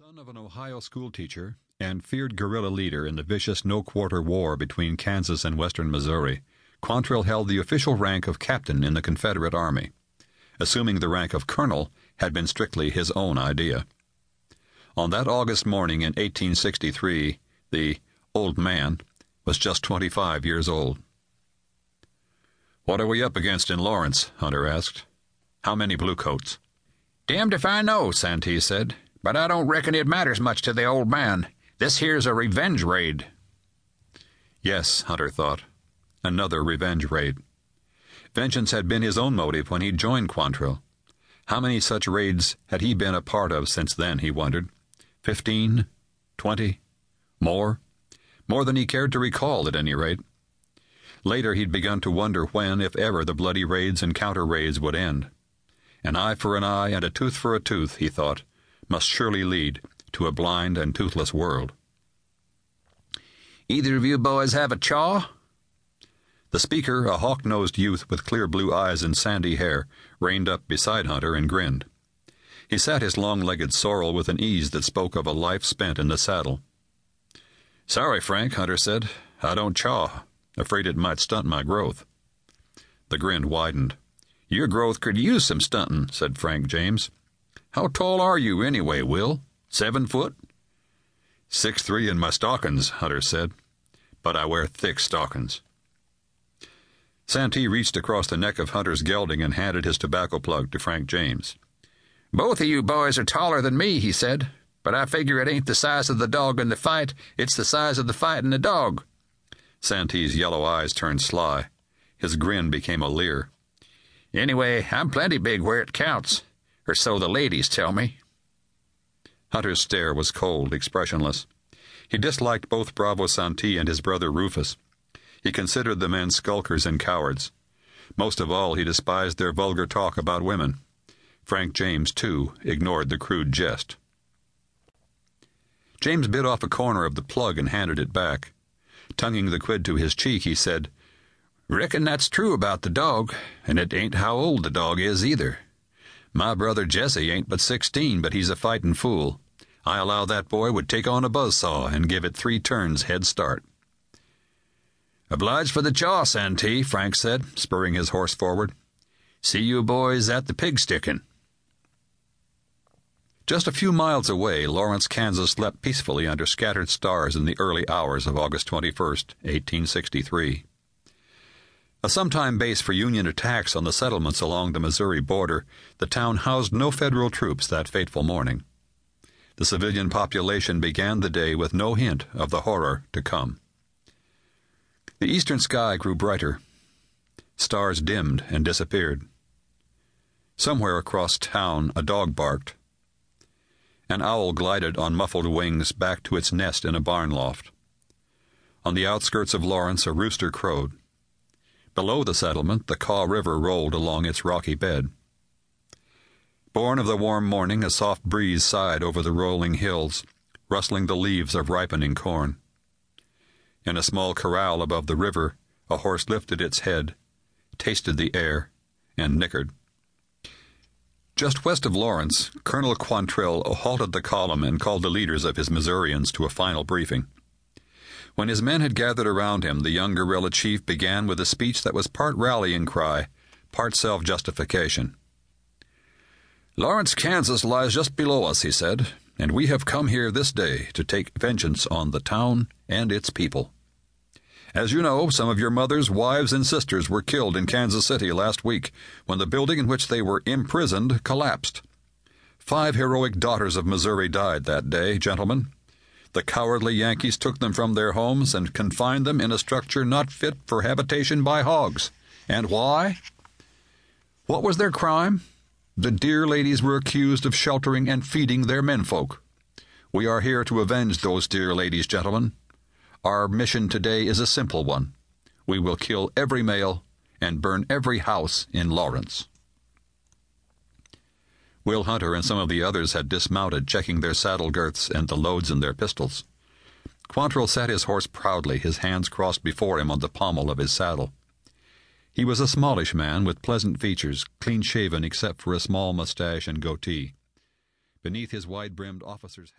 Son of an Ohio schoolteacher and feared guerrilla leader in the vicious No Quarter War between Kansas and western Missouri, Quantrill held the official rank of captain in the Confederate Army. Assuming the rank of colonel had been strictly his own idea. On that August morning in 1863, the old man was just 25 years old. What are we up against in Lawrence? Hunter asked. How many bluecoats? Damned if I know, Santee said. But I don't reckon it matters much to the old man. This here's a revenge raid. Yes, Hunter thought. Another revenge raid. Vengeance had been his own motive when he joined Quantrill. How many such raids had he been a part of since then, he wondered. Fifteen? Twenty? More? More than he cared to recall, at any rate. Later he'd begun to wonder when, if ever, the bloody raids and counter raids would end. An eye for an eye and a tooth for a tooth, he thought, must surely lead to a blind and toothless world. Either of you boys have a chaw? The speaker, a hawk nosed youth with clear blue eyes and sandy hair, reined up beside Hunter and grinned. He sat his long legged sorrel with an ease that spoke of a life spent in the saddle. Sorry, Frank, Hunter said. I don't chaw. Afraid it might stunt my growth. The grin widened. Your growth could use some stunting, said Frank James. How tall are you anyway, Will? Seven foot? Six three in my stockings, Hunter said. But I wear thick stockings. Santee reached across the neck of Hunter's gelding and handed his tobacco plug to Frank James. Both of you boys are taller than me, he said. But I figure it ain't the size of the dog in the fight, it's the size of the fight in the dog. Santee's yellow eyes turned sly. His grin became a leer. Anyway, I'm plenty big where it counts or so the ladies tell me. Hunter's stare was cold, expressionless. He disliked both Bravo Santee and his brother Rufus. He considered the men skulkers and cowards. Most of all, he despised their vulgar talk about women. Frank James, too, ignored the crude jest. James bit off a corner of the plug and handed it back. Tonguing the quid to his cheek, he said, Reckon that's true about the dog, and it ain't how old the dog is either. My brother Jesse ain't but sixteen, but he's a fightin' fool. I allow that boy would take on a buzz saw and give it three turns head start. Obliged for the chaw, Santee, Frank said, spurring his horse forward. See you boys at the pig stickin'. Just a few miles away, Lawrence, Kansas slept peacefully under scattered stars in the early hours of August 21st, 1863. A sometime base for Union attacks on the settlements along the Missouri border, the town housed no federal troops that fateful morning. The civilian population began the day with no hint of the horror to come. The eastern sky grew brighter. Stars dimmed and disappeared. Somewhere across town, a dog barked. An owl glided on muffled wings back to its nest in a barn loft. On the outskirts of Lawrence, a rooster crowed. Below the settlement, the Kaw River rolled along its rocky bed. Born of the warm morning, a soft breeze sighed over the rolling hills, rustling the leaves of ripening corn. In a small corral above the river, a horse lifted its head, tasted the air, and nickered. Just west of Lawrence, Colonel Quantrill halted the column and called the leaders of his Missourians to a final briefing. When his men had gathered around him, the young guerrilla chief began with a speech that was part rallying cry, part self justification. Lawrence, Kansas lies just below us, he said, and we have come here this day to take vengeance on the town and its people. As you know, some of your mothers, wives, and sisters were killed in Kansas City last week when the building in which they were imprisoned collapsed. Five heroic daughters of Missouri died that day, gentlemen. The cowardly Yankees took them from their homes and confined them in a structure not fit for habitation by hogs. And why? What was their crime? The dear ladies were accused of sheltering and feeding their menfolk. We are here to avenge those dear ladies, gentlemen. Our mission today is a simple one. We will kill every male and burn every house in Lawrence. Will Hunter and some of the others had dismounted, checking their saddle girths and the loads in their pistols. Quantrill sat his horse proudly, his hands crossed before him on the pommel of his saddle. He was a smallish man with pleasant features, clean shaven except for a small mustache and goatee. Beneath his wide brimmed officer's hat,